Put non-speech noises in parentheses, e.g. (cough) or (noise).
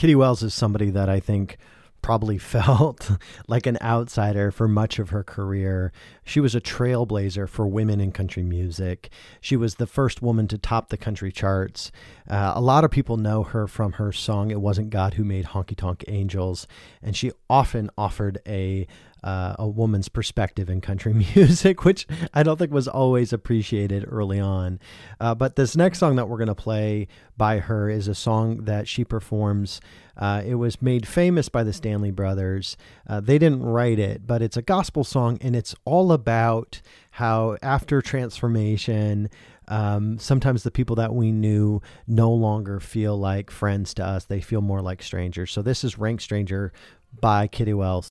Kitty Wells is somebody that I think probably (laughs) felt like an outsider for much of her career. She was a trailblazer for women in country music. She was the first woman to top the country charts. Uh, a lot of people know her from her song It Wasn't God Who Made Honky Tonk Angels, and she often offered a uh, a woman's perspective in country (laughs) music, which I don't think was always appreciated early on. Uh, but this next song that we're going to play by her is a song that she performs. Uh, it was made famous by the Stanley Brothers. Uh, they didn't write it, but it's a gospel song, and it's all about how after transformation, um, sometimes the people that we knew no longer feel like friends to us. They feel more like strangers. So this is Rank Stranger by Kitty Wells.